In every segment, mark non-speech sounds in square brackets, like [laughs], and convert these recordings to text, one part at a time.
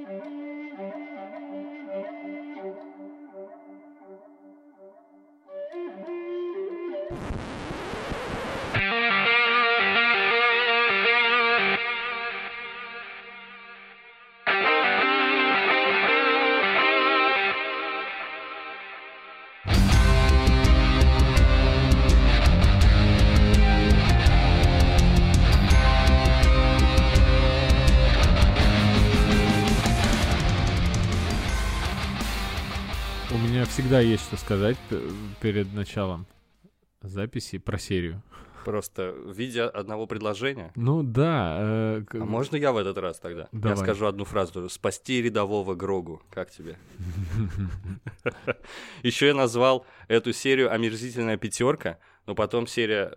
У всегда есть что сказать п- перед началом записи про серию. Просто в виде одного предложения. Ну да. э, А можно я в этот раз тогда? Давай. Я скажу одну фразу. Спасти рядового Грогу. Как тебе? [laughs] Еще я назвал эту серию «Омерзительная пятерка», но потом серия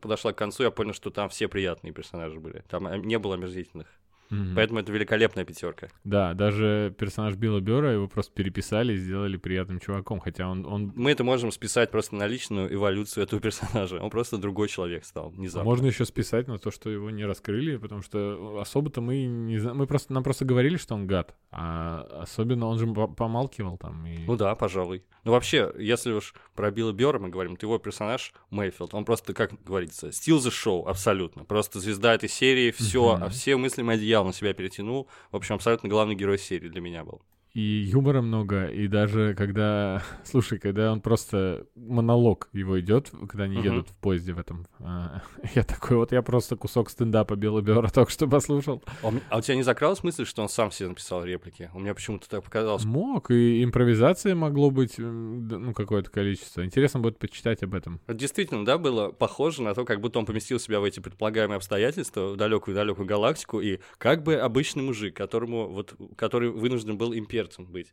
подошла к концу, я понял, что там все приятные персонажи были. Там э, не было омерзительных. Мгм. Поэтому это великолепная пятерка. Да, даже персонаж Билла Бёрра его просто переписали и сделали приятным чуваком, хотя он, он Мы это можем списать просто на личную эволюцию этого [laughs] персонажа. Он просто другой человек стал внезапно. можно еще списать на то, что его не раскрыли, потому что особо-то мы не знаем, мы просто нам просто говорили, что он гад, а особенно он же по- помалкивал там и Ну да, пожалуй. Ну вообще, если уж про Билла Бёрра мы говорим, то его персонаж Мейфилд, он просто, как говорится, steal the show абсолютно. Просто звезда этой серии, все, Мгм. а все мыслимые одеял на себя перетянул. В общем, абсолютно главный герой серии для меня был. И юмора много, и даже когда, [laughs] слушай, когда он просто монолог его идет, когда они Мгм. едут в поезде в этом, а, [laughs] я такой вот я просто кусок стендапа Билла Бёрра [laughs] только что послушал. А у м- а у тебя не закралась мысль, что он сам себе написал реплики? У меня почему-то так показалось. Мог, и импровизации могло быть, ну, какое-то количество. Интересно будет почитать об этом. Действительно, да, было похоже на то, как будто он поместил себя в эти предполагаемые обстоятельства, в далекую-далекую галактику, и как бы обычный мужик, которому вот, который вынужден был имперцем быть.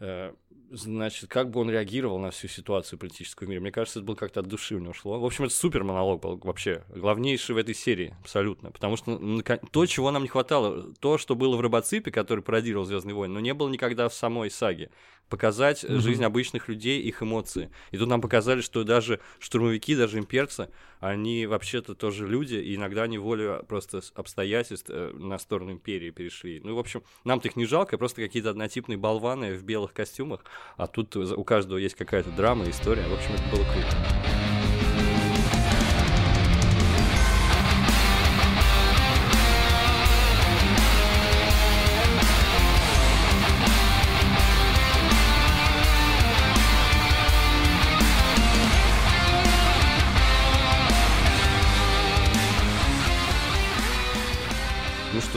Э, Значит, как бы он реагировал на всю ситуацию политическую в мире? Мне кажется, это было как-то от души у него шло. В общем, это супер монолог был вообще. Главнейший в этой серии, абсолютно. Потому что то, чего нам не хватало, то, что было в Робоципе, который пародировал Звездные войны, но не было никогда в самой саге. Показать э, Мгм. жизнь обычных людей, их эмоции. И тут нам показали, что даже штурмовики, даже имперцы, они вообще-то тоже люди, и иногда они волю просто с- обстоятельств э, на сторону империи перешли. Ну, в общем, нам-то их не жалко, просто какие-то однотипные болваны в белых костюмах, а тут за- у каждого есть какая-то драма, история. В общем, это было круто.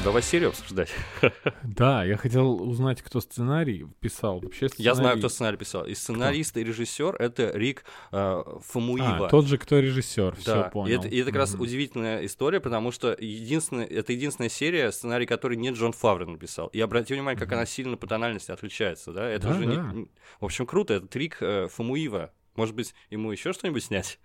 Давай серию обсуждать. [laughs] Да, я хотел узнать, кто сценарий писал. Вообще Я знаю, сценарий- кто сценарий писал. И сценарист, и режиссер это Рик э, Фомуива. А, тот же, кто режиссер, все Да, понял. И это, и это как раз Мгм. удивительная история, потому что единственная, это единственная серия, сценарий которой не Джон Фавре написал. И обратите внимание, как она сильно по тональности отличается, да? Это Да, уже да. не- В общем, круто, это трик э, Фомуива. Может быть, ему еще что-нибудь снять?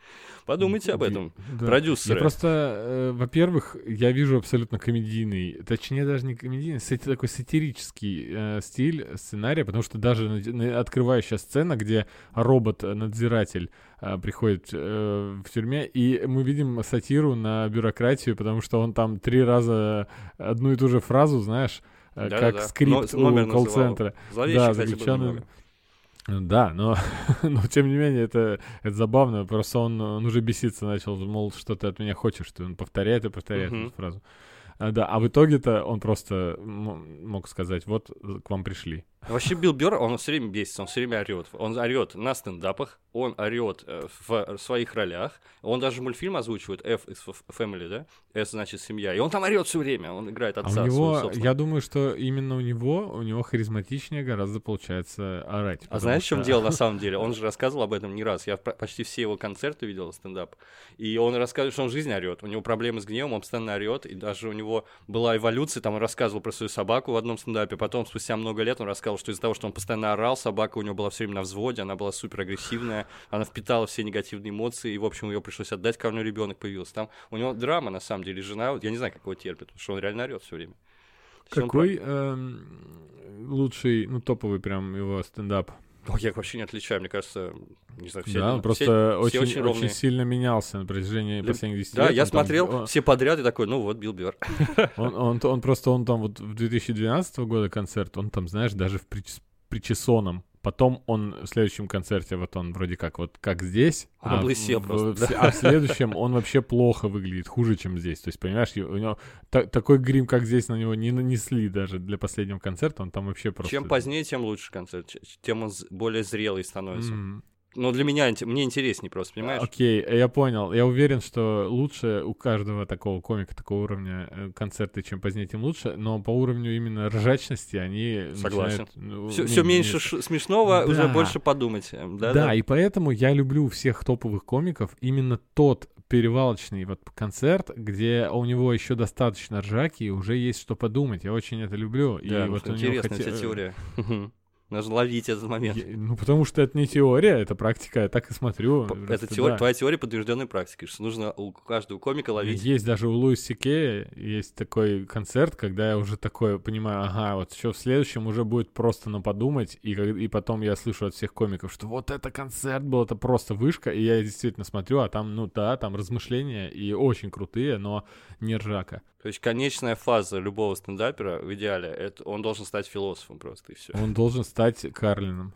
Подумайте об этом. Да. Продюсеры. Я просто, э, во-первых, я вижу абсолютно комедийный, точнее даже не комедийный, сати- такой сатирический э, стиль сценария, потому что даже открывающая сцена, где робот-надзиратель э, приходит э, в тюрьме, и мы видим сатиру на бюрократию, потому что он там три раза одну и ту же фразу, знаешь, э, как Да-да-да. скрипт Но- номер у колл-центра. Зловещий, да, заключенный. Да, но, [laughs] но тем не менее это, это забавно. Просто он, он уже беситься начал, мол, что ты от меня хочешь, что он повторяет и повторяет Мгм. эту фразу. А, да, а в итоге-то он просто мог сказать, вот э, к вам пришли. Вообще Билл Бёрр, он все время бесится, он все время орет. Он орет на стендапах, он орет э, в своих ролях. Он даже мультфильм озвучивает F is for Family, да? S значит семья. И он там орет все время, он играет А отца у своего него, собственного. я думаю, что именно у него, у него харизматичнее гораздо получается орать. А знаешь, в чем что- дело на [laughs] самом деле? Он же рассказывал об этом не раз. Я почти все его концерты видел, стендап. И он рассказывает, что он в жизни орет. У него проблемы с гневом, он постоянно орет. И даже у него была эволюция. Там он рассказывал про свою собаку в одном стендапе. Потом, спустя много лет, он рассказывал, что из-за того, что он постоянно орал, собака у него была все время на взводе, она была супер агрессивная, она впитала все негативные эмоции, и, в общем, ее пришлось отдать, когда у него ребенок появился. Там у него драма, на самом деле, жена, я не знаю, как его терпит, потому что он реально орет все время. Какой эм, лучший, ну топовый прям его стендап? О, я их вообще не отличаю, мне кажется, не знаю, все, да, он все- просто все очень, очень ровные. очень сильно менялся на протяжении Для- последних 10 Да, лет. я Он там- смотрел он- все подряд и такой, ну вот, Билл Бёрр. [laughs] Он, он, он просто, он там вот в 2012 года концерт, он там, знаешь, даже в прич- причесоном. Потом он в следующем концерте, вот он вроде как вот как здесь, Он а, облысел в- просто, в- а в [laughs] следующем он вообще плохо выглядит, хуже, чем здесь. То есть, понимаешь, у него та- такой грим, как здесь, на него не нанесли даже для последнего концерта, он там вообще просто... Чем позднее, тем лучше концерт, тем он более зрелый становится. М. Но для меня, мне интереснее просто, понимаешь? Окей, я понял. Я уверен, что лучше у каждого такого комика, такого уровня э, концерты, чем позднее, тем лучше. Но по уровню именно ржачности они Согласен. начинают, ну, Все, не- меньше не- ш- смешного, уже Да. больше подумать. э, Да, Да, и поэтому я люблю всех топовых комиков именно тот перевалочный вот концерт, где у него еще достаточно ржаки и уже есть что подумать. Я очень это люблю. и Да, вот вот у него интересная хоте- эта теория. Нужно ловить этот момент. Я- ну, потому что это не теория, это практика, я так и смотрю. П- просто Это теория, да. твоя теория подтвержденной практикой, что нужно у каждого комика ловить. Есть даже у Луис Сикея есть такой концерт, когда я уже такой понимаю, ага, вот что в следующем уже будет просто на подумать, и, и потом я слышу от всех комиков, что вот это концерт был, это просто вышка, и я действительно смотрю, а там, ну да, там размышления и очень крутые, но не ржака. То есть конечная фаза любого стендапера в идеале, это он должен стать философом просто, и все. Он должен стать Карлином.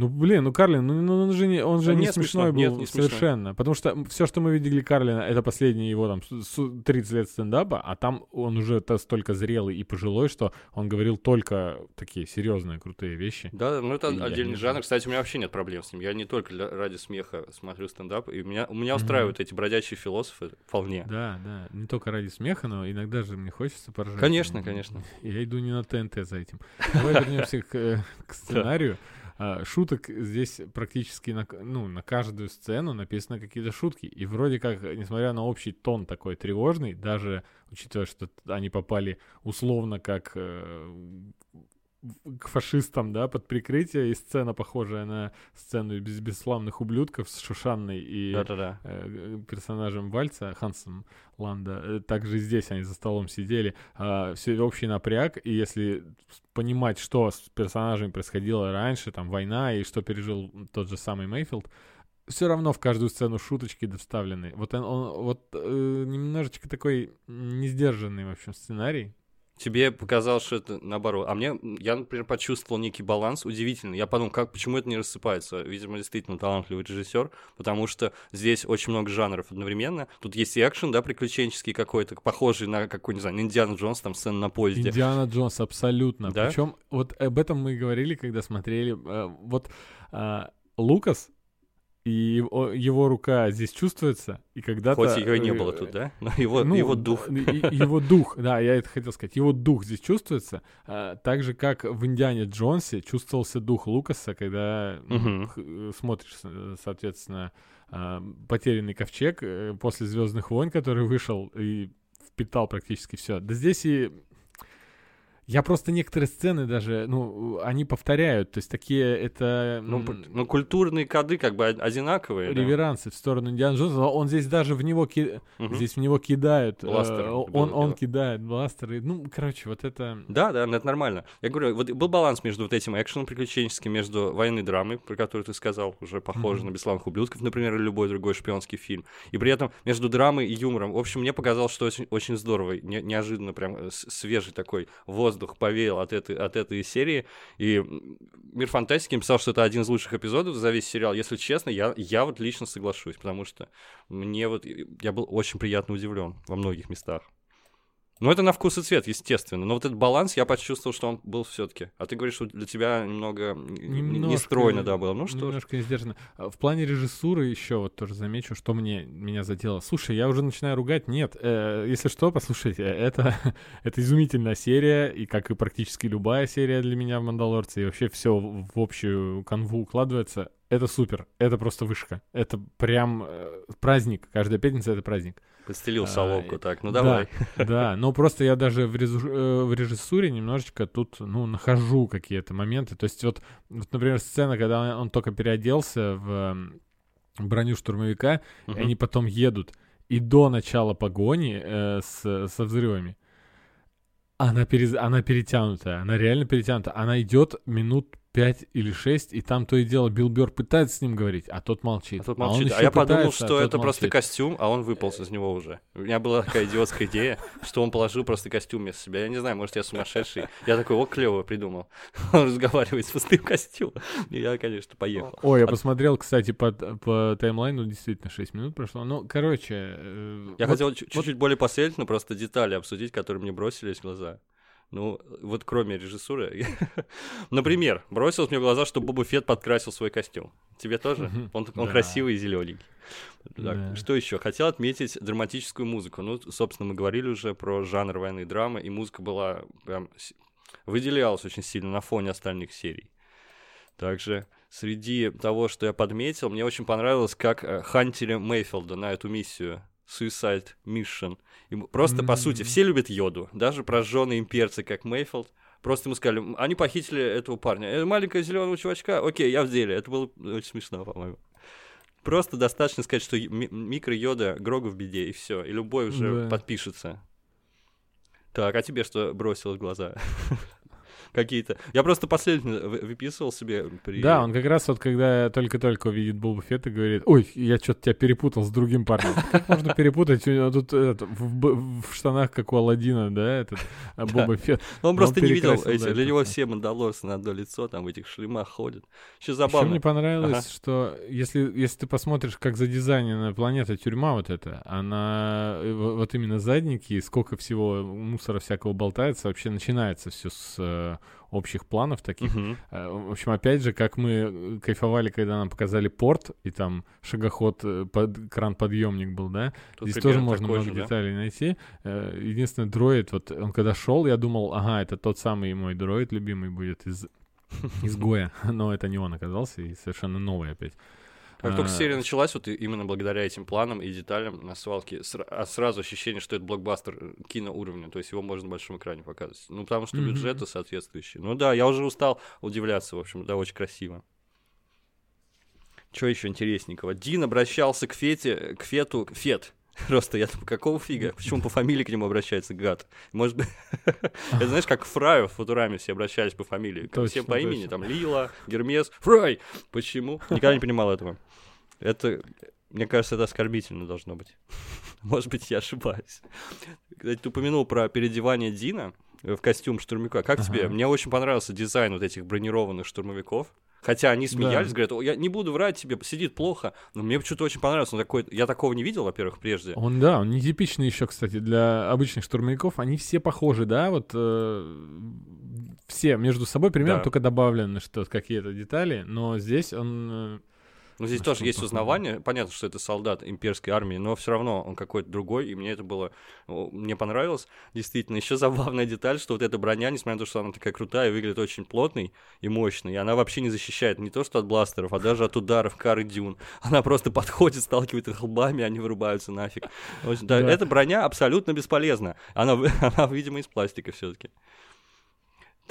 Ну, блин, ну Карлин, ну, ну, он же не, он же Да не нет, смешно, смешной был нет, не смешно. совершенно. Потому что все, что мы видели Карлина, это последние его там с- с- 30 лет стендапа, а там он уже то столько зрелый и пожилой, что он говорил только такие серьезные, крутые вещи. Да, ну это Я отдельный жанр. Кстати, у меня вообще нет проблем с ним. Я не только для- ради смеха смотрю стендап, и меня, у меня устраивают эти бродячие философы вполне. Да, да, не только ради смеха, но иногда же мне хочется поржать. Конечно, И- конечно. и Я иду не на ТНТ за этим. Давай вернемся к, э, к сценарию. А, Шуток здесь практически на, ну, на каждую сцену написаны какие-то шутки. И вроде как, несмотря на общий тон такой тревожный, даже учитывая, что они попали условно как э, к фашистам, да, под прикрытие, и сцена похожая на сцену без бесславных ублюдков с Шушанной и Да-да-да. э, персонажем Вальца, Хансом Ланда. Э, Также здесь они за столом сидели. все общий напряг, и если понимать, что с персонажами происходило раньше, там, война, и что пережил тот же самый Мейфилд, все равно в каждую сцену шуточки вставлены. Вот он, он- вот э, немножечко такой несдержанный, в общем, сценарий. Тебе показалось, что это наоборот. А мне, я, например, почувствовал некий баланс удивительный. Я подумал, как, почему это не рассыпается? Видимо, действительно талантливый режиссер, потому что здесь очень много жанров одновременно. Тут есть и экшен, да, приключенческий какой-то, похожий на какой, не знаю, на Индиана Джонс, там сцена на поезде. Индиана Джонс, абсолютно. Да? Причем вот об этом мы и говорили, когда смотрели. э, вот а, Лукас и его, рука здесь чувствуется, и когда-то... Хоть ее не э, было тут, да? Но его, ну, его дух. Его дух, да, я это хотел сказать. Его дух здесь чувствуется, а, так же, как в Индиане Джонсе чувствовался дух Лукаса, когда э, смотришь, э, соответственно, а, «Потерянный ковчег» э, после «Звездных войн», который вышел и впитал практически все. Да здесь и... Я просто некоторые сцены даже, ну, они повторяют, то есть такие, это... Ну, ну, культурные коды как бы од- одинаковые. да. реверансы в сторону Индиана Джонса, он здесь даже в него ки- Мгм. здесь в него кидают, э, Бластер, он, было он дело. кидает бластеры, ну, короче, вот это... Да, да, это нормально. Я говорю, вот был баланс между вот этим экшеном приключенческим, между военной драмой, про которую ты сказал, уже похоже на «Бесславных ублюдков», например, или любой другой шпионский фильм, и при этом между драмой и юмором. В общем, мне показалось, что очень, очень здорово, не- неожиданно прям э, свежий такой воздух повеял от этой, от этой серии, и «Мир фантастики» написал, что это один из лучших эпизодов за весь сериал. Если честно, я, я вот лично соглашусь, потому что мне вот, я был очень приятно удивлен во многих местах. Ну, это на вкус и цвет, естественно. Но вот этот баланс я почувствовал, что он был все-таки. А ты говоришь, что для тебя немного н- н- Немножко- не стройно, да, было. Ну что. Немножко не сдержанно. А В плане режиссуры еще вот тоже замечу, что мне меня задело. Слушай, я уже начинаю ругать. Нет, э, если что, послушайте, это, [laughs] это изумительная серия, и как и практически любая серия для меня в «Мандалорце», и вообще все в общую канву укладывается. Это супер, это просто вышка. Это прям э, праздник. Каждая пятница — это праздник. Подстелил А, соломку так. Ну да. давай. [laughs] Да, но просто я даже в, резу- э, в режиссуре немножечко тут, ну, нахожу какие-то моменты. То есть вот, вот, например, сцена, когда он, он только переоделся в броню штурмовика, и они потом едут, и до начала погони э, с, со взрывами, она, перез- она перетянутая, она реально перетянута. Она идет минут пять или шесть, и там то и дело Билл Бёрр пытается с ним говорить, а тот молчит. А тот он молчит. А, еще я подумал, пытается, а что тот это просто костюм, а он выполз из него уже. У меня была такая идиотская идея, что он положил просто костюм вместо себя. Я не знаю, может, я сумасшедший. Я такой, о, клево придумал. [laughs] Он разговаривает с пустым костюмом. И я, конечно, поехал. Ой, я А- посмотрел, кстати, по, по таймлайну, действительно, 6 минут прошло. Ну, короче... э, Я вот- хотел чуть- чуть-чуть более последовательно просто детали обсудить, которые мне бросились в глаза. Ну, вот кроме режиссуры. [laughs] Например, бросилось мне в глаза, что Боба Фетт подкрасил свой костюм. Тебе тоже? Он, он Да. красивый и зелененький. Да. Что еще? Хотел отметить драматическую музыку. Ну, собственно, мы говорили уже про жанр военной драмы, и музыка была прям выделялась очень сильно на фоне остальных серий. Также среди того, что я подметил, мне очень понравилось, как э, хантили Мейфилда на эту миссию Suicide Mission. Ему просто, по сути, все любят Йоду, даже прожженные имперцы, как Мейфилд. Просто ему сказали, «М, они похитили этого парня. «Э, маленького зеленого чувачка, окей, я в деле. Это было очень смешно, по-моему. Просто достаточно сказать, что ми- микро-йода Грогу в беде, и все. И любой уже Да. подпишется. Так, а тебе что бросилось в глаза? [laughs] Какие-то. Я просто вы- выписывал себе при. Да, он как раз вот когда только-только увидит Боба Фетта, говорит, ой, я что-то тебя перепутал с другим парнем. Как можно перепутать? У него тут это, в, в штанах, как у Аладдина, да, этот а, Боба Фетт. Он просто не видел эти. Для него все мандалорцы на одно лицо, там в этих шлемах ходят. Еще Еще забавно. мне понравилось, что если, если ты посмотришь, как задизайнена планета тюрьма вот эта, она э, вот именно задники, сколько всего мусора всякого болтается, вообще начинается все с э, общих планов таких. Э, В общем, опять же, как мы э, кайфовали, когда нам показали порт, и там шагоход, э, под, кран-подъемник был, да? Тут Здесь тоже можно много же, да? деталей найти. Э, Единственное, дроид, вот он когда шел, я думал, ага, это тот самый мой дроид любимый будет из [laughs] изгоя, но это не он оказался, и совершенно новый опять. Как только А, серия началась, вот именно благодаря этим планам и деталям на свалке, а сразу ощущение, что это блокбастер э, киноуровня, то есть его можно на большом экране показывать. Ну, потому что бюджеты соответствующие. Ну да, я уже устал удивляться, в общем, да, очень красиво. Что еще интересненького? Дин обращался к Фете, к Фету, Фет. [laughs] Просто я думаю, какого фига? Почему по фамилии к нему обращается гад? Может быть, [laughs] это знаешь, как Фраю в Футураме все обращались по фамилии. Точно, по имени, точно. там Лила, Гермес, Фрай. Почему? Никогда не понимал этого. Это, мне кажется, это оскорбительно должно быть. [laughs] Может быть, я ошибаюсь. Кстати, ты упомянул про переодевание Дина в костюм штурмовика. Как тебе? Мне очень понравился дизайн вот этих бронированных штурмовиков. Хотя они смеялись, Да. говорят, «О, я не буду врать тебе, сидит плохо. Но мне почему-то очень понравился. Он такой, я такого не видел, во-первых, прежде. Он, да, он нетипичный еще, кстати, для обычных штурмовиков. Они все похожи, да, вот э, все между собой примерно, Да. только добавлены что какие-то детали, но здесь он... Ну, здесь тоже есть узнавание. Понятно, что это солдат имперской армии, но все равно он какой-то другой, и мне это было... Мне понравилось. Действительно, еще забавная деталь, что вот эта броня, несмотря на то, что она такая крутая, выглядит очень плотной и мощной, и она вообще не защищает не то, что от бластеров, а даже от ударов кары дюн. Она просто подходит, сталкивает их лбами, они вырубаются нафиг. Очень- да, Да. Эта броня абсолютно бесполезна. Она, [laughs] она видимо, из пластика все-таки.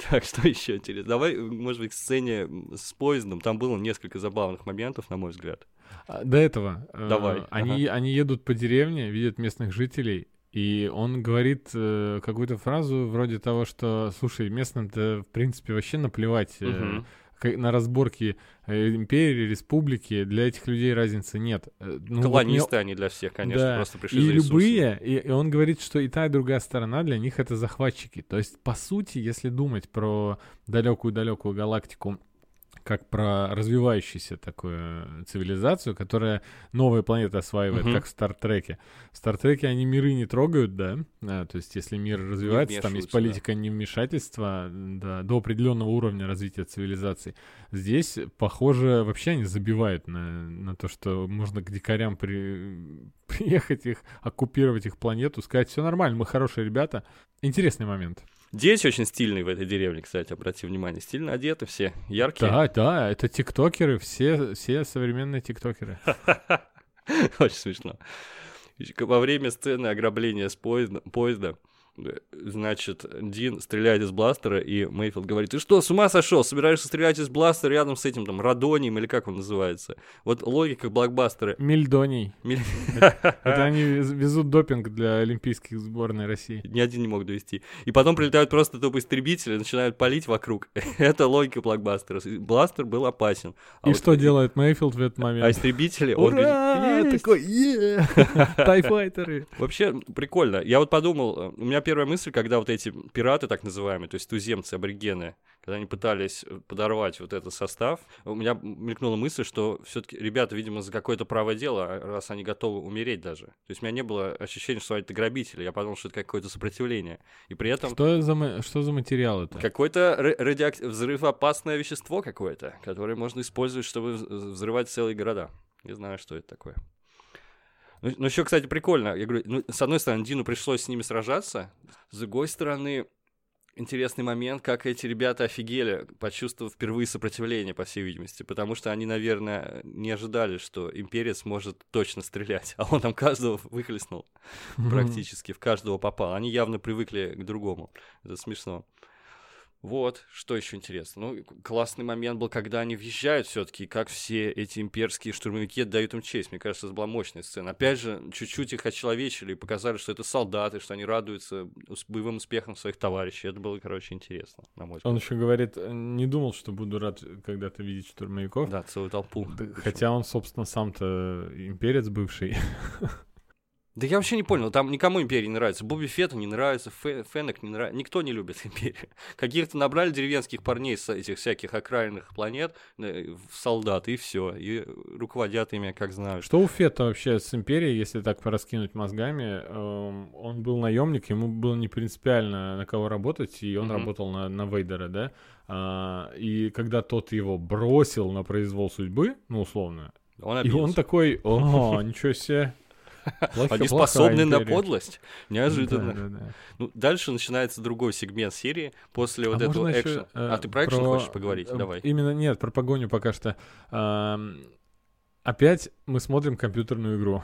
Так, [laughs] что еще интересно? Давай, может быть, к сцене с поездом. Там было несколько забавных моментов, на мой взгляд. а, До этого. э, Давай, Они, они едут по деревне, видят местных жителей, и он говорит э, какую-то фразу вроде того, что, слушай, местным-то, в принципе, вообще наплевать э, Мгм. На разборки э, империи, республики, для этих людей разницы нет. Э, ну, вот мне Колонисты они для всех, конечно, Да, просто пришли и за ресурсами. любые, и, и он говорит, что и та, и другая сторона для них это захватчики. То есть, по сути, если думать про далекую-далекую галактику как про развивающуюся такую цивилизацию, которая новые планеты осваивает, Мгм. как в Стартреке. В Стартреке они миры не трогают, да, А, то есть если мир развивается, там есть вмешиваются, да. политика невмешательства да, до определенного уровня развития цивилизации. Здесь, похоже, вообще они забивают на, на то, что можно к дикарям при... [laughs] приехать их, оккупировать их планету, сказать, все нормально, мы хорошие ребята. Интересный момент. Дети очень стильные в этой деревне, кстати, обрати внимание. Стильно одеты все, яркие. Да, да, это тиктокеры, все, все современные тиктокеры. [laughs] Очень смешно. Во время сцены ограбления с поезда, поезда Значит, Дин стреляет из бластера, и Мейфилд говорит, ты что, с ума сошел? Собираешься стрелять из бластера рядом с этим там Радонием, или как он называется? Вот логика блокбастера. Мильдоний. Миль- [laughs] Это они вез- везут допинг для олимпийских сборной России. Ни один не мог довести. И потом прилетают просто тупо истребители, начинают палить вокруг. [laughs] Это логика блокбастера. Бластер был опасен. А И вот- что делает Мейфилд в этот А момент? истребители... он говорит, Ура! «Есть!» Такой, [laughs] Тайфайтеры. Вообще прикольно. Я вот подумал, э, у меня первая мысль, когда вот эти пираты, так называемые, то есть туземцы, аборигены, когда они пытались э, подорвать вот этот состав, у меня мелькнула мысль, что все-таки ребята, видимо, за какое-то правое дело, а раз они готовы умереть даже. То есть у меня не было ощущения, что это грабители. Я подумал, что это какое-то сопротивление. И при этом Что за, что за материал это? какое-то ра- радиоак- взрывоопасное вещество какое-то, которое можно использовать, чтобы вз- взрывать целые города. Не знаю, что это такое. Ну, ну, еще, кстати, прикольно. Я говорю, ну, с одной стороны, Дину пришлось с ними сражаться, с другой стороны, интересный момент, как эти ребята офигели, почувствовав впервые сопротивление, по всей видимости, потому что они, наверное, не ожидали, что империя сможет точно стрелять, [laughs] а он там каждого выхлестнул практически, в каждого попал. Они явно привыкли к другому. Это смешно. Вот, что еще интересно. Ну, классный момент был, когда они въезжают все-таки, как все эти имперские штурмовики отдают им честь. Мне кажется, это была мощная сцена. Опять же, чуть-чуть их очеловечили и показали, что это солдаты, что они радуются боевым успехам своих товарищей. Это было, короче, интересно, на мой взгляд. Он еще говорит, не думал, что буду рад когда-то видеть штурмовиков. Да, целую толпу. Хотя он, собственно, сам-то имперец бывший. [laughs] Да я вообще не понял, там никому империя не нравится. Боби Фетту не нравится, Фе- Феннек не нравится. Никто не любит [laughs] империю. Каких-то набрали деревенских парней с этих всяких окраинных планет э, в солдат, и все. И руководят ими, как знают. Что у Фета вообще с империей, если так пораскинуть мозгами? Эм, Он был наемник, ему было не принципиально на кого работать, и он Мгм. работал на, на Вейдера, да? А, И когда тот его бросил на произвол судьбы, ну, условно, Он и он такой, о, ничего себе. Плохо- Они способны на империя». подлость. Неожиданно. Да, да, да. Ну, дальше начинается другой сегмент серии после вот А этого можно ещё, экшена. э, а ты про экшен хочешь поговорить? э, Давай. Именно нет, про погоню пока что. Опять мы смотрим компьютерную игру.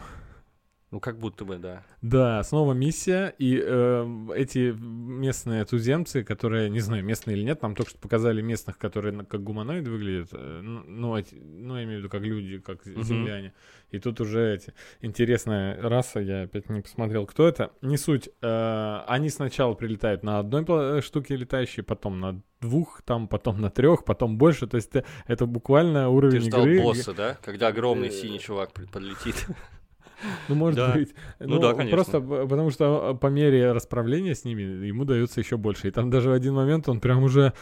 Ну, как будто бы, да. Да, снова миссия, и э, эти местные туземцы, которые, не знаю, местные или нет, нам только что показали местных, которые как гуманоиды выглядят, э, ну, ну, эти- ну, я имею в виду, как люди, как Мгм. земляне. И тут уже эти интересная раса, я опять не посмотрел, кто это. Не суть. э, они сначала прилетают на одной штуке летающей, потом на двух, там, потом на трех, потом больше. То есть э, это буквально Ты уровень ждал игры. босса, да? Когда огромный синий чувак подлетит. Ну, может Да. быть. Ну да, конечно. Просто потому что э, по мере расправления с ними ему дается еще больше. И там даже в один момент он прям уже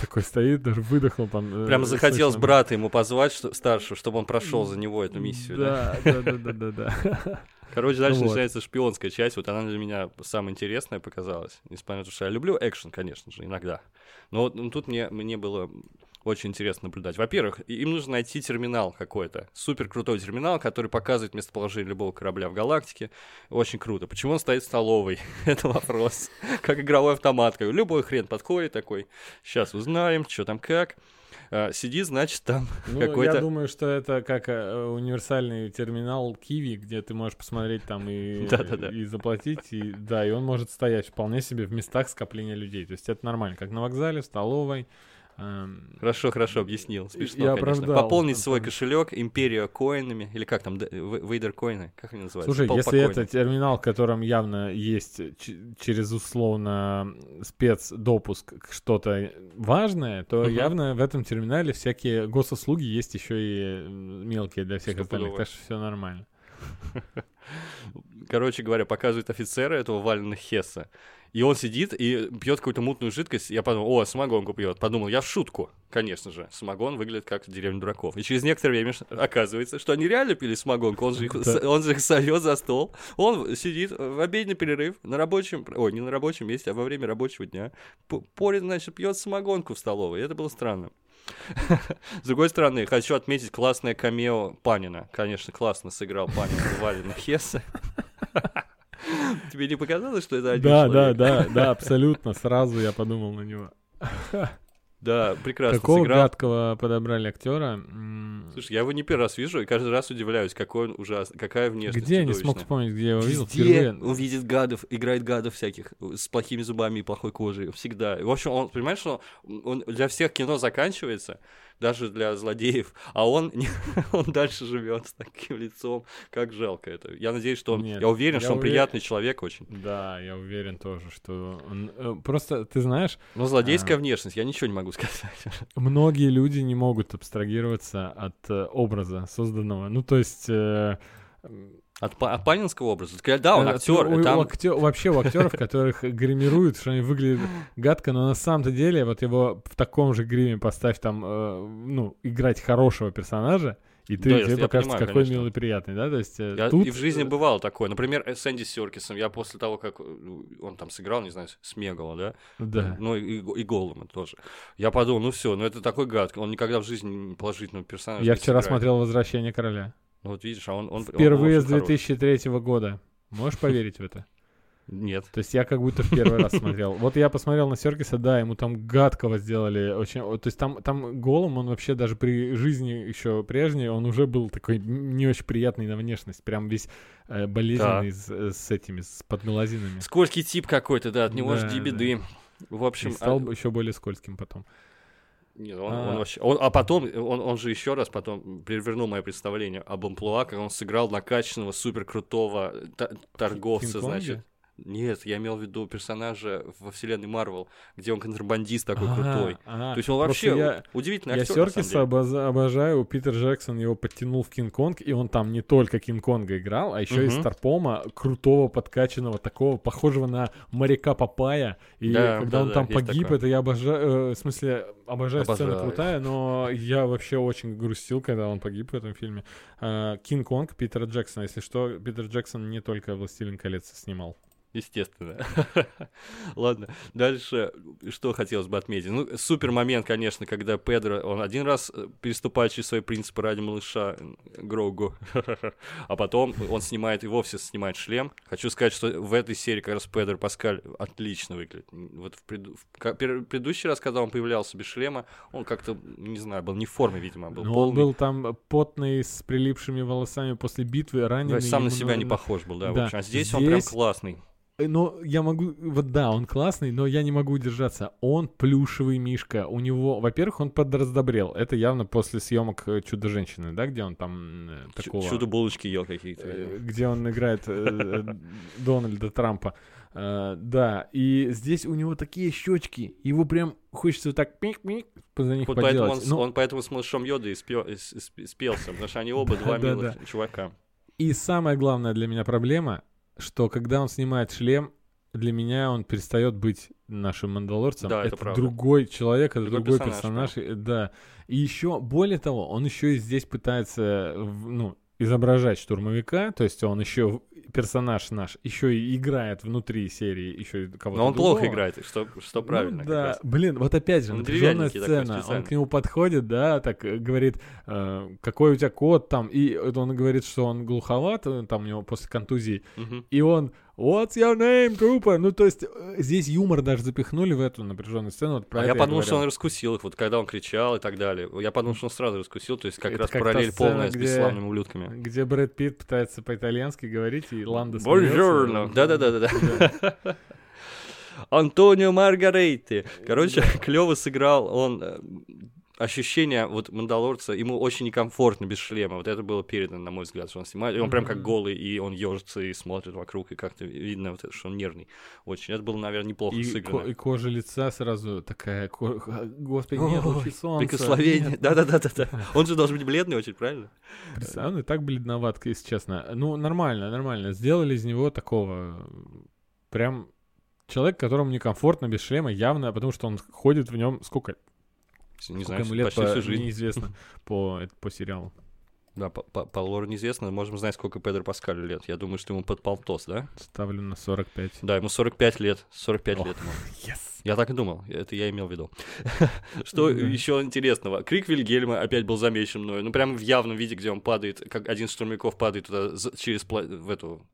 такой стоит, даже выдохнул там. э, Прям захотелось слышно. брата ему позвать, что, старшего, чтобы он прошел за него эту миссию. Да. Да, да, да, да. [laughs] Короче, дальше Вот. начинается шпионская часть. Вот она для меня самая интересная показалась. Несмотря на то, что я люблю экшен, конечно же, иногда. Но ну, тут мне, мне было очень интересно наблюдать. Во-первых, им нужно найти терминал какой-то. Супер крутой терминал, который показывает местоположение любого корабля в галактике. Очень круто. Почему он стоит в столовой? [laughs] Это вопрос. Как игровой автомат. Любой хрен подходит такой. Сейчас узнаем, что там как. А, Сидит, значит, там [laughs] Ну, я какой-то... думаю, что это как э, универсальный терминал Киви, где ты можешь посмотреть там и, [laughs] и заплатить, и да, и он может стоять вполне себе в местах скопления людей. То есть это нормально, как на вокзале, в столовой. Эм, Хорошо, хорошо, объяснил. Смешно, Я конечно. оправдал, Пополнить свой Антон. кошелек империя коинами, или как там, вейдер коины, как они называются? Слушай, если Полпокоины. это терминал, в котором явно есть ч- через условно спецдопуск к что-то важное, то Мгм. явно в этом терминале всякие госуслуги есть еще и мелкие для всех остальных, Стопудово. так что все нормально. [laughs] Короче говоря, показывает офицера этого Валена Хесса. И он сидит и пьет какую-то мутную жидкость. Я подумал, о, самогонку пьет. Подумал, я в шутку. Конечно же, самогон выглядит как деревня дураков. И через некоторое время оказывается, что они реально пили самогонку. Он же их, он же их зовет за стол. Он сидит в обеденный перерыв на рабочем... Ой, не на рабочем месте, а во время рабочего дня. Порит, значит, пьет самогонку в столовой. Это было странно. [laughs] С другой стороны, хочу отметить классное камео Панина. Конечно, классно сыграл Панин Валина Хесса. Тебе не показалось, что это один Да, да, человек? да, да, [laughs] абсолютно. Сразу я подумал на него. Да, прекрасно Такого сыграл. гадкого подобрали актера. Слушай, я его не первый раз вижу, и каждый раз удивляюсь, какой он ужасный, какая внешность Где я не смог вспомнить, где я его видел впервые. он видит гадов, играет гадов всяких, с плохими зубами и плохой кожей, всегда. В общем, он, понимаешь, что он для всех кино заканчивается, даже для злодеев, а он, [laughs] он дальше живет с таким лицом, как жалко это. Я надеюсь, что он, Нет, я уверен, я что он уверен- приятный человек очень. Да, я уверен тоже, что он... э, Просто, ты знаешь, Но злодейская А. внешность, я ничего не могу [laughs] сказать. многие люди не могут абстрагироваться от э, образа созданного. Ну, то есть... От, от панинского образа. Да, он э, актер, у- у там актё- Вообще у актеров, которых гримируют, что они выглядят гадко, но на самом-то деле вот его в таком же гриме поставь там, э, ну, играть хорошего персонажа, и ты, Да, тебе покажется, понимаю, какой конечно. милый приятный, да? То есть э, Я тут... и в жизни бывало такое. Например, э, с Энди Серкисом. Я после того, как э, он там сыграл, не знаю, с Мегала, да? Да. Ну и, и Голлума тоже. Я подумал, ну все, ну это такой гад. Он никогда в жизни положительного персонажа Я вчера сыграет. смотрел «Возвращение короля». Ну, Вот видишь, а он... он он Впервые с очень хорош. 2003 года. Можешь поверить в это? Нет. То есть я как будто в первый раз смотрел. Вот я посмотрел на Серкиса, да, ему там гадкого сделали. Очень, то есть там, там голым он вообще даже при жизни еще прежней, он уже был такой не очень приятный на внешность. Прям весь э, болезненный с, э, с этими, с подмелазинами. Скользкий тип какой-то, да, от него Да, жди да. беды. В И общем, стал а- еще более скользким потом. Нет, он, А. он вообще... он- а потом, он, он же еще раз потом перевернул мое представление об амплуа, как он сыграл накачанного, супер крутого торговца, значит. Нет, я имел в виду персонажа во вселенной Марвел, где он контрабандист такой крутой. То есть он вообще я- удивительный Я актер, самом Серкиса обожаю. Питер Джексон его подтянул в Кинг-Конг, и он там не только Кинг-Конга играл, а еще и. Старпома, крутого, подкачанного, такого, похожего на моряка Папая. И Да, когда да, он там погиб, это я обожаю, э, в смысле, обожаю, Обожаю. крутая, но я вообще очень грустил, когда он погиб в этом фильме. А, Кинг-Конг Питера Джексона. Если что, Питер Джексон не только «Властелин колец» снимал. Естественно. [laughs] Ладно, дальше что хотелось бы отметить. Ну, супер момент, конечно, когда Педро, он один раз э, переступает через свои принципы ради малыша Грогу, [laughs] а потом он снимает, и вовсе снимает шлем. Хочу сказать, что в этой серии как раз Педро Паскаль отлично выглядит. Вот в, преду- в предыдущий раз, когда он появлялся без шлема, он как-то, не знаю, был не в форме, видимо, был Но он полный. был там потный, с прилипшими волосами после битвы, раненый. Сам на себя не похож был, да, в Да. общем. А здесь он прям Здесь- классный. Э, Но я могу... Вот да, он классный, но я не могу удержаться. Он плюшевый мишка. У него... Во-первых, он подраздобрел. Это явно после съемок э, «Чудо-женщины», да, где он там э, такого... Чудо-булочки ел какие-то. Где он играет Дональда Трампа. Да, и здесь у него такие щечки. Его прям хочется так пик-пик за них Вот поэтому он, Ну, он поэтому с малышом Йода и спелся, потому что они оба [laughs] два милых чувака. И самая главная для меня проблема, что когда он снимает шлем, для меня он перестает быть нашим мандалорцем. Да, это правда. другой человек, это Другой другой, персонаж, персонаж. Да. И еще, более того, он еще и здесь пытается, ну, изображать штурмовика, то есть он еще персонаж наш еще и играет внутри серии еще и кого-то Но он плохо другого. играет, что, что Ну правильно. как да, раз. блин, вот опять же, напряженная сцена. Он к нему подходит, да, так э, говорит, э, какой у тебя код там, и он говорит, что он глуховат, э, там у него после контузии, Мгм. и он What's your name, трупа? Ну, то есть, э, здесь юмор даже запихнули в эту напряженную сцену. Вот А я подумал, что он раскусил их, вот когда он кричал и так далее. Я подумал, что он сразу раскусил, то есть как Это раз как параллель сцена, полная с где- бесславными ублюдками. Где Брэд Питт пытается по-итальянски говорить, и Ланда Buongiorno. Да-да-да-да-да. Антонио Маргарейти. Короче, клево сыграл он. Ощущение вот Мандалорца, ему очень некомфортно без шлема. Вот это было передано, на мой взгляд, что он снимает. И он прям как голый, и он ежится и смотрит вокруг, и как-то видно, вот это, что он нервный. Очень. Это было, наверное, неплохо И, сыграно. ко- и кожа лица сразу такая, ко- Господи, нет лучи солнца. Прикосновение. Да-да-да-да. [laughs] Он же должен быть бледный очень, правильно? Он и так бледноват, если честно. Ну, нормально, нормально. Сделали из него такого прям человек, которому некомфортно без шлема, явно, потому что он ходит в нем сколько, Не сколько знаю, ему лет почти по, всю жизнь. неизвестно по, по сериалу. Да, по, по- по лору неизвестно, можем знать, сколько Педро Паскалю лет. Я думаю, что ему под полтос, да? Ставлю на 45. Да, ему 45 лет. 45 Ох. лет ему. Yes. Я так и думал, это я имел в виду. [laughs] Что Да. еще интересного? Крик Вильгельма опять был замечен мной. Ну, прямо в явном виде, где он падает, как один из штурмяков падает туда через пла- в эту,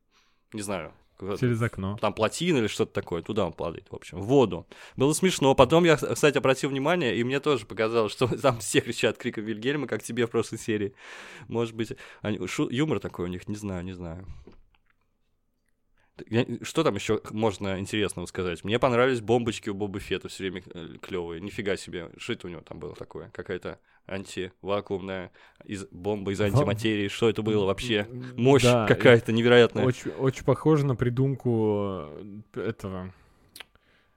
не знаю, Через окно. Там плотина или что-то такое, туда он падает, в общем, в воду. Было смешно. Потом я, кстати, обратил внимание, и мне тоже показалось, что [laughs] там все кричат криком Вильгельма, как тебе в прошлой серии. Может быть, они, шу, юмор такой у них, не знаю, не знаю. Что там еще можно интересного сказать? Мне понравились бомбочки у Боба Фета все время э, клевые. Нифига себе. Что это у него там было такое? Какая-то антивакуумная из... бомба из антиматерии. Что это было вообще? Мощь да, какая-то невероятная. Очень, очень похоже на придумку э, этого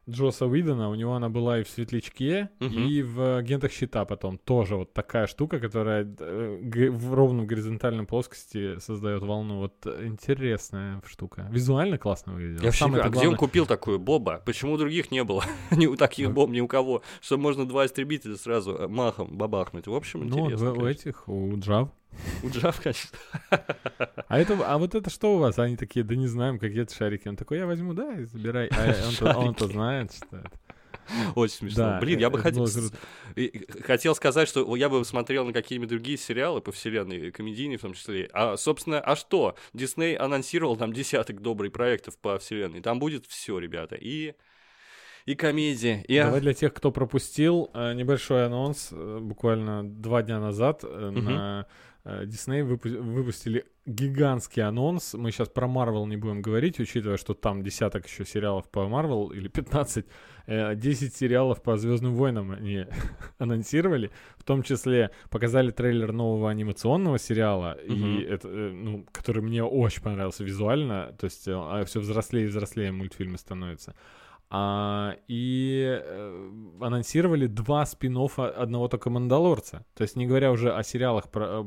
Джоса Уидона, у него она была и в Светлячке, угу. и в Агентах Щита потом. Тоже вот такая штука, которая э, в ровном горизонтальном плоскости создает волну. Вот интересная штука. Визуально классно выглядит. Я вообще, а где он купил такую Боба? Почему у других не было? [laughs] ни у таких бомб, ни у кого. Что можно два истребителя сразу э, махом бабахнуть. В общем, интересно. Ну, у этих, у Джав. У Джав, конечно. А, это, а вот это что у вас? Они такие, да не знаем, какие это шарики. Он такой, я возьму, да, и забирай. А он-то, он знает, что это. Очень смешно. Да, Блин, я бы хотел... хотел сказать, что я бы смотрел на какие-нибудь другие сериалы по вселенной, комедийные в том числе. А, собственно, а что? Дисней анонсировал там десяток добрых проектов по вселенной. Там будет все, ребята. И и комедия. И... Давай для тех, кто пропустил, э, небольшой анонс э, буквально два дня назад угу. на Дисней выпустили гигантский анонс. Мы сейчас про Марвел не будем говорить, учитывая, что там десяток еще сериалов по Марвел или 15. 10 сериалов по Звездным войнам они [laughs] анонсировали. В том числе показали трейлер нового анимационного сериала, угу. и это, ну, который мне очень понравился визуально. То есть а все взрослее и взрослее мультфильмы становятся. А, и э, анонсировали два спин одного только Мандалорца. То есть не говоря уже о сериалах про,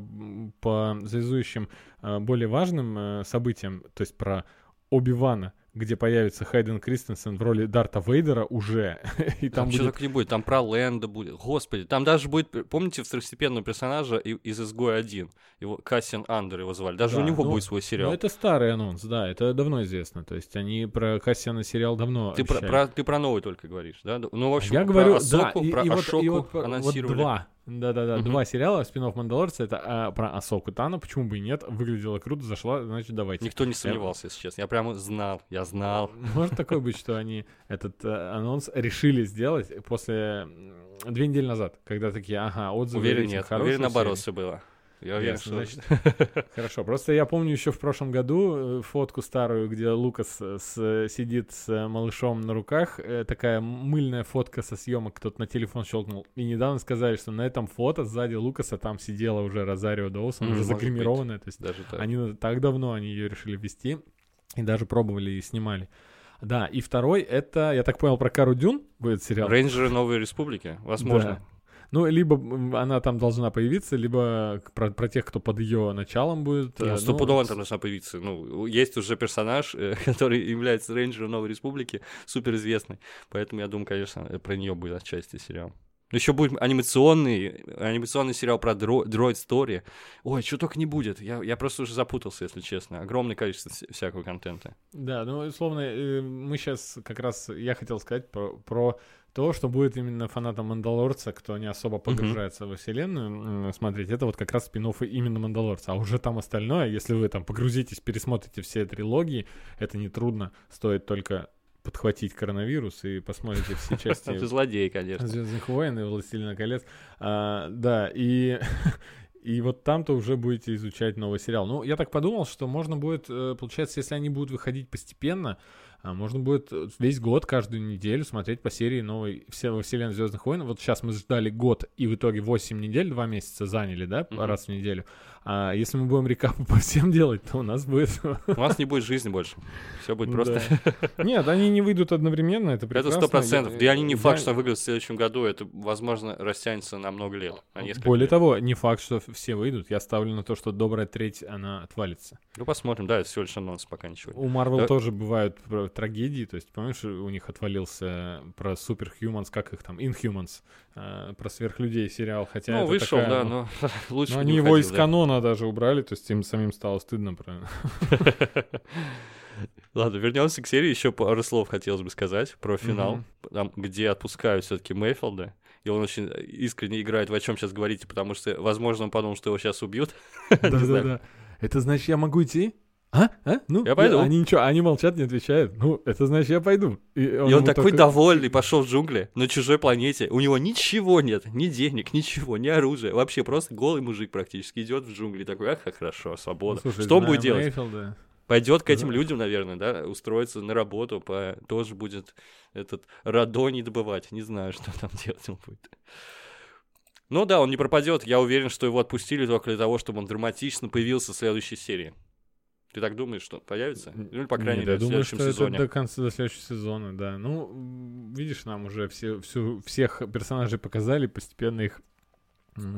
по связующим э, более важным э, событиям, то есть про Оби-Вана, где появится Хайден Кристенсен в роли Дарта Вейдера уже. [laughs] и там, там будет... что так не будет, там про Лэнда будет. Господи, там даже будет, помните, второстепенного персонажа из «Изгоя 1», его Кассиан Андер его звали, даже да, у него ну, будет свой сериал. Ну, это старый анонс, да, это давно известно, то есть они про Кассиана сериал давно Ты, про, про, ты про новый только говоришь, да? Ну, в общем, Я говорю, Асоку, да, и, про и Ашоку вот, и вот, анонсировали. Вот два да-да-да, угу. два сериала, спин Мандалорца, это а, про Асоку Тану, почему бы и нет, выглядела круто, зашла, значит, давайте. Никто не сомневался, если честно, я прямо знал, я знал. Может такое быть, что они этот э, анонс решили сделать после две недели назад, когда такие, ага, отзывы Уверен, нет, уверен, наоборот, все было. Я уверен, что... Значит, [laughs] хорошо. Просто я помню еще в прошлом году э, фотку старую, где Лукас э, с, сидит с малышом на руках. Э, такая мыльная фотка со съемок, кто-то на телефон щелкнул. И недавно сказали, что на этом фото сзади Лукаса там сидела уже Розарио Доусон, mm, уже загримированная. То есть даже так. они так давно они ее решили ввести и даже пробовали и снимали. Да, и второй это, я так понял, про Кару Дюн будет сериал. Рейнджеры Новой Республики, возможно. Ну, либо она там должна появиться, либо про, про тех, кто под ее началом будет. Ну, стопудово ну, там должна появиться. Ну, есть уже персонаж, э, [laughs] который является рейнджером Новой Республики, суперизвестный. Поэтому я думаю, конечно, про нее будет отчасти сериал. Еще будет анимационный, анимационный сериал про дро, Droid Story. Ой, что только не будет. Я, я просто уже запутался, если честно. Огромное количество всякого контента. Да, ну, условно, э, мы сейчас как раз, я хотел сказать про, про то, что будет именно фанатом Мандалорца, кто не особо погружается mm-hmm. во вселенную, смотреть, это вот как раз спин именно Мандалорца. А уже там остальное, если вы там погрузитесь, пересмотрите все трилогии, это нетрудно, стоит только подхватить коронавирус и посмотрите все части... [laughs] Это злодей, конечно. Звездных войн и Властелина колец. А, да, и... [laughs] И вот там-то уже будете изучать новый сериал. Ну, я так подумал, что можно будет, э, получается, если они будут выходить постепенно, можно будет э, весь год, каждую неделю смотреть по серии новой все, вселенной Звездных войн. Вот сейчас мы ждали год, и в итоге 8 недель, 2 месяца заняли, да, mm-hmm. раз в неделю. А если мы будем рекапы [laughs] по всем делать, то у нас будет... У нас не будет жизни больше. Все будет просто... Нет, они не выйдут одновременно, это прекрасно. Это сто процентов. И они не факт, что выйдут в следующем году. Это, возможно, растянется на много лет. Более того, не факт, что все выйдут. Я ставлю на то, что добрая треть, она отвалится. Ну, посмотрим. Да, это всего лишь анонс, пока ничего. У Марвел тоже бывают трагедии. То есть, помнишь, у них отвалился про Superhumans, как их там, Inhumans, э, про сверхлюдей сериал. Хотя ну, вышел, такая, да, ну, но [laughs] лучше но они его из канона Дракона даже убрали, то есть им самим стало стыдно. Про... [laughs] Ладно, вернемся к серии. Еще пару слов хотелось бы сказать про финал, mm-hmm. там, где отпускают все-таки Мейфилда. И он очень искренне играет, вы о чем сейчас говорите, потому что, возможно, он подумал, что его сейчас убьют. [laughs] Да-да-да. Это значит, я могу идти? А? А? Ну, Я пойду. Они ничего, они молчат, не отвечают. Ну, это значит, я пойду. И он, И он такой только- довольный, пошел в джунгли на чужой планете. У него ничего нет, ни денег, ничего, ни оружия. Вообще просто голый мужик практически идет в джунгли. Такой, ах, хорошо, Ну, свобода. слушай, Что он будет делать? Мейфилда, Пойдет к этим Да. людям, наверное, да, устроиться на работу, по... тоже будет этот радоний добывать. Не знаю, [laughs] что там делать он будет. Ну да, он не пропадет. Я уверен, что его отпустили только для того, чтобы он драматично появился в следующей серии. Ты так думаешь, что появится? Ну, по крайней Нет, мере, я в думаю, следующем что сезоне. это до конца до следующего сезона, да. Ну, видишь, нам уже все, всю, всех персонажей показали, постепенно их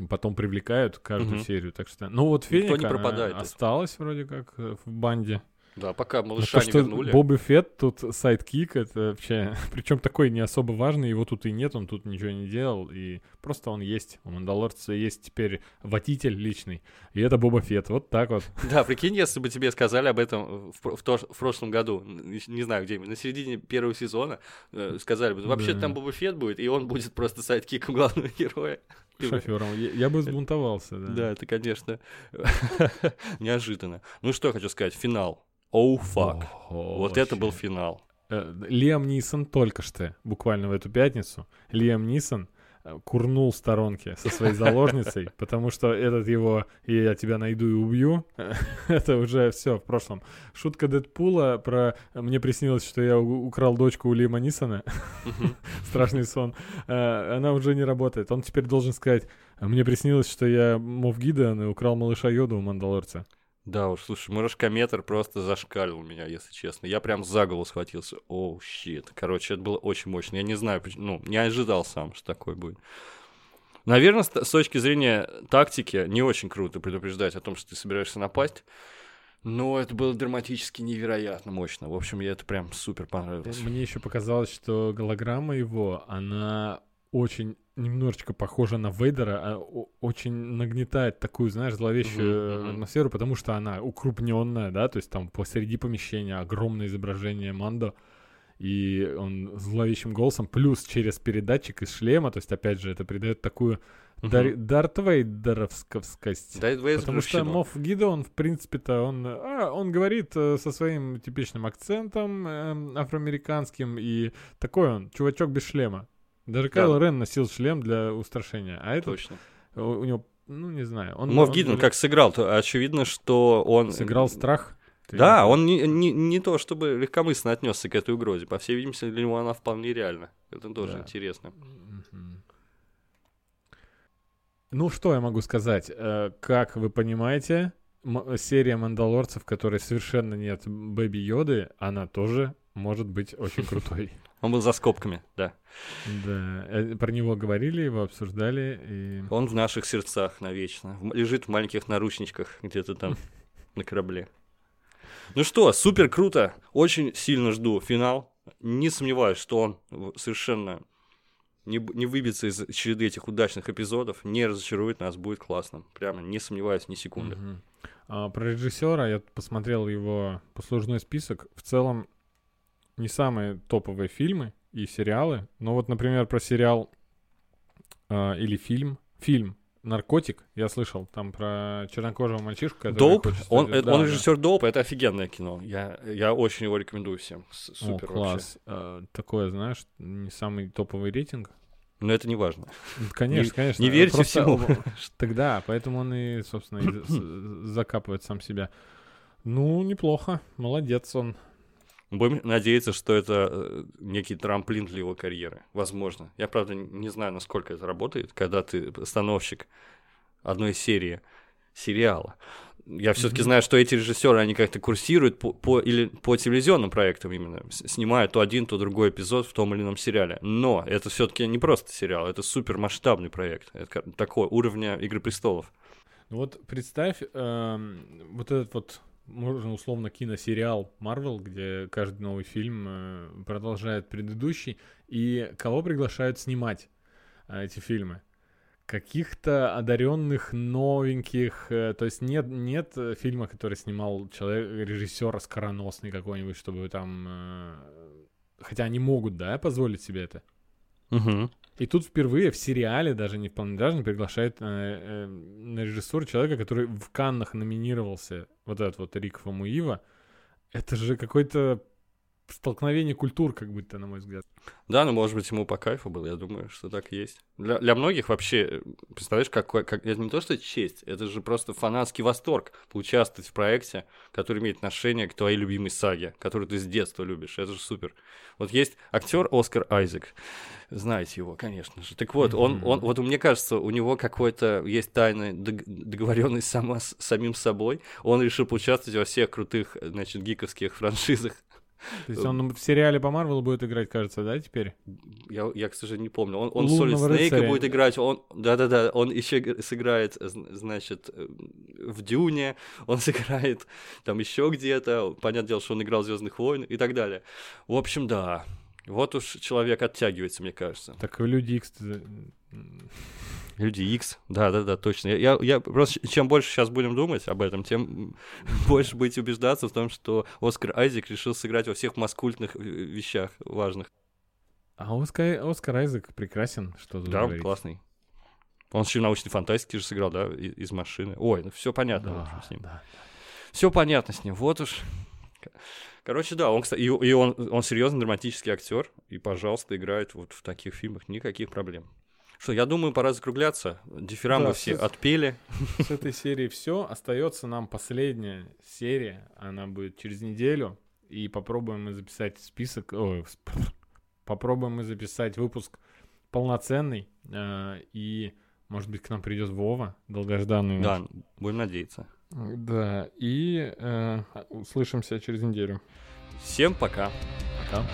потом привлекают каждую Мгм. серию, так что... Ну, вот Никто не пропадает. осталась вроде как э, в банде. Да, пока малыша то, не что вернули. Боба Фетт тут sidekick, это вообще... [laughs] Причем такой не особо важный, его тут и нет, он тут ничего не делал, и просто он есть. У Мандалорца есть теперь водитель личный, и это Боба Фетт, вот так вот. [laughs] Да, прикинь, если бы тебе сказали об этом в, в то- в прошлом году, не знаю где, на середине первого сезона, э, сказали бы, вообще Да. там Боба Фетт будет, и он будет просто сайдкиком главного [laughs] героя. Шофером. Я, я бы взбунтовался, да. Да, это, конечно, неожиданно. Ну что я хочу сказать, финал. Оу, фак. Ого, Вот это был вообще. финал. Э, Лиам Нисон только что, буквально в эту пятницу, Лиам Нисон э, курнул в сторонке со своей заложницей, [laughs] потому что этот его «и я тебя найду и убью» [laughs] это уже все в прошлом. Шутка Дэдпула про «мне приснилось, что я украл дочку у Лиама Нисона», [laughs] страшный сон, э, она уже не работает. Он теперь должен сказать «мне приснилось, что я Мов Гидеон и украл малыша Йоду у Мандалорца». Да уж, слушай, мурашкометр просто зашкалил меня, если честно. Я прям за голову схватился. Оу, щит. Короче, это было очень мощно. Я не знаю, ну, не ожидал сам, что такое будет. Наверное, с, точки зрения тактики, не очень круто предупреждать о том, что ты собираешься напасть. Но это было драматически невероятно мощно. В общем, мне это прям супер понравилось. Мне еще показалось, что голограмма его, она очень немножечко похожа на Вейдера, а очень нагнетает такую, знаешь, зловещую мгм. атмосферу, потому что она укрупненная, да, то есть там посреди помещения огромное изображение Мандо, и он зловещим голосом, плюс через передатчик из шлема, то есть, опять же, это придает такую Мгм. Дар- Дарт Вейдеровскость. Потому что. Мофф Гидеон, в принципе-то, он, а, он говорит э, со своим типичным акцентом эм, афроамериканским, и такой он, чувачок без шлема. Даже Да. Кайло Рен носил шлем для устрашения, а этот, Точно. у, у него, ну, не знаю. Он, Мов он Гиден говорит, как сыграл, то очевидно, что он... сыграл страх. Ты- Да, он не, не, не то чтобы легкомысленно отнесся к этой угрозе. По всей видимости, для него она вполне реальна. Это тоже Да. интересно. Ну, что я могу сказать? Э, Как вы понимаете, серия Мандалорцев, в которой совершенно нет Бэби Йоды, она тоже может быть очень [laughs] крутой. Он был за скобками, да. Да, э, про него говорили, его обсуждали, и... Он в наших сердцах навечно. Лежит в маленьких наручничках где-то там [laughs] на корабле. Ну что, супер круто. Очень сильно жду финал. Не сомневаюсь, что он совершенно не, не выбьется из череды этих удачных эпизодов, не разочарует нас, будет классно. Прямо не сомневаюсь ни секунды. Мгм. А, про режиссера я посмотрел его послужной список. В целом, не самые топовые фильмы и сериалы. Но вот, например, про сериал а, или фильм. Фильм «Наркотик» я слышал. Там про чернокожего мальчишку, который хочет стать- он, это- Да, он да. режиссер Доуп, это офигенное кино. Я, я очень его рекомендую всем. С- О, Супер вообще. класс. А, такое, знаешь, не самый топовый рейтинг. Но это не важно. Ну, Конечно, конечно. не верьте Просто всему. он- [laughs] Тогда, поэтому он и, собственно, и [clears throat] закапывает сам себя. Ну, неплохо. Молодец он. Будем надеяться, что это э, некий трамплин для его карьеры. Возможно. Я, правда, не знаю, насколько это работает, когда ты постановщик одной серии сериала. Я все-таки Мгм. знаю, что эти режиссеры, они как-то курсируют по, по- или по телевизионным проектам именно, снимают то один, то другой эпизод в том или ином сериале. Но это все-таки не просто сериал, это супер масштабный проект, это такой уровня Игры престолов. Ну Вот представь, эм, вот этот вот, можно условно, киносериал Marvel, где каждый новый фильм э, продолжает предыдущий, и кого приглашают снимать э, эти фильмы? Каких-то одаренных новеньких, э, то есть нет, нет фильма, который снимал человек, режиссер скороносный какой-нибудь, чтобы там... хотя они могут, да, позволить себе это. Угу. И тут впервые в сериале, даже не в полнометражном, приглашает э, э, на режиссуру человека, который в Каннах номинировался, вот этот вот Рик Фамуива, Это же какой-то столкновение культур, как будто, на мой взгляд. Да, ну, может быть, ему по кайфу было, я думаю, что так и есть. Для, для многих вообще, представляешь, какой, как, это не то, что честь, это же просто фанатский восторг поучаствовать в проекте, который имеет отношение к твоей любимой саге, которую ты с детства любишь, это же супер. Вот есть актер Оскар Айзек, знаете его, конечно же. Так вот, он, он, вот мне кажется, у него какой-то есть тайная договоренность сама с самим собой, он решил поучаствовать во всех крутых, значит, гиковских франшизах то есть он в сериале по Марвелу будет играть, кажется, да, теперь? Я, я к сожалению, не помню. Он, он Солид Снейка будет играть, он, да-да-да, он еще сыграет, значит, в Дюне, он [laughs] сыграет там еще где-то. Понятное дело, что он играл в Звездных войн и так далее. В общем, да. Вот уж человек оттягивается, мне кажется. Так Люди Икс Люди X, да-да-да, точно. Я, я, просто, чем больше сейчас будем думать об этом, тем [laughs] больше будете убеждаться в том, что Оскар Айзек решил сыграть во всех маскультных вещах важных. А Оскар, Оскар Айзек прекрасен, что тут Да, говорить. классный. Он еще в научной фантастике же сыграл, да, из, машины. Ой, ну все понятно да, общем, с ним. Да. Все понятно с ним, вот уж. Короче, да, он, кстати, и, и он, он серьезный драматический актер, и, пожалуйста, играет вот в таких фильмах, никаких проблем. Что, я думаю, пора закругляться. Дифирамбы да, все с, отпели. С этой серии все. Остается нам последняя серия. Она будет через неделю. И попробуем мы записать список. Ой, попробуем мы записать выпуск полноценный. Э, и, может быть, к нам придет Вова, долгожданный. Да, будем надеяться. Да, и э, услышимся через неделю. Всем пока. Пока.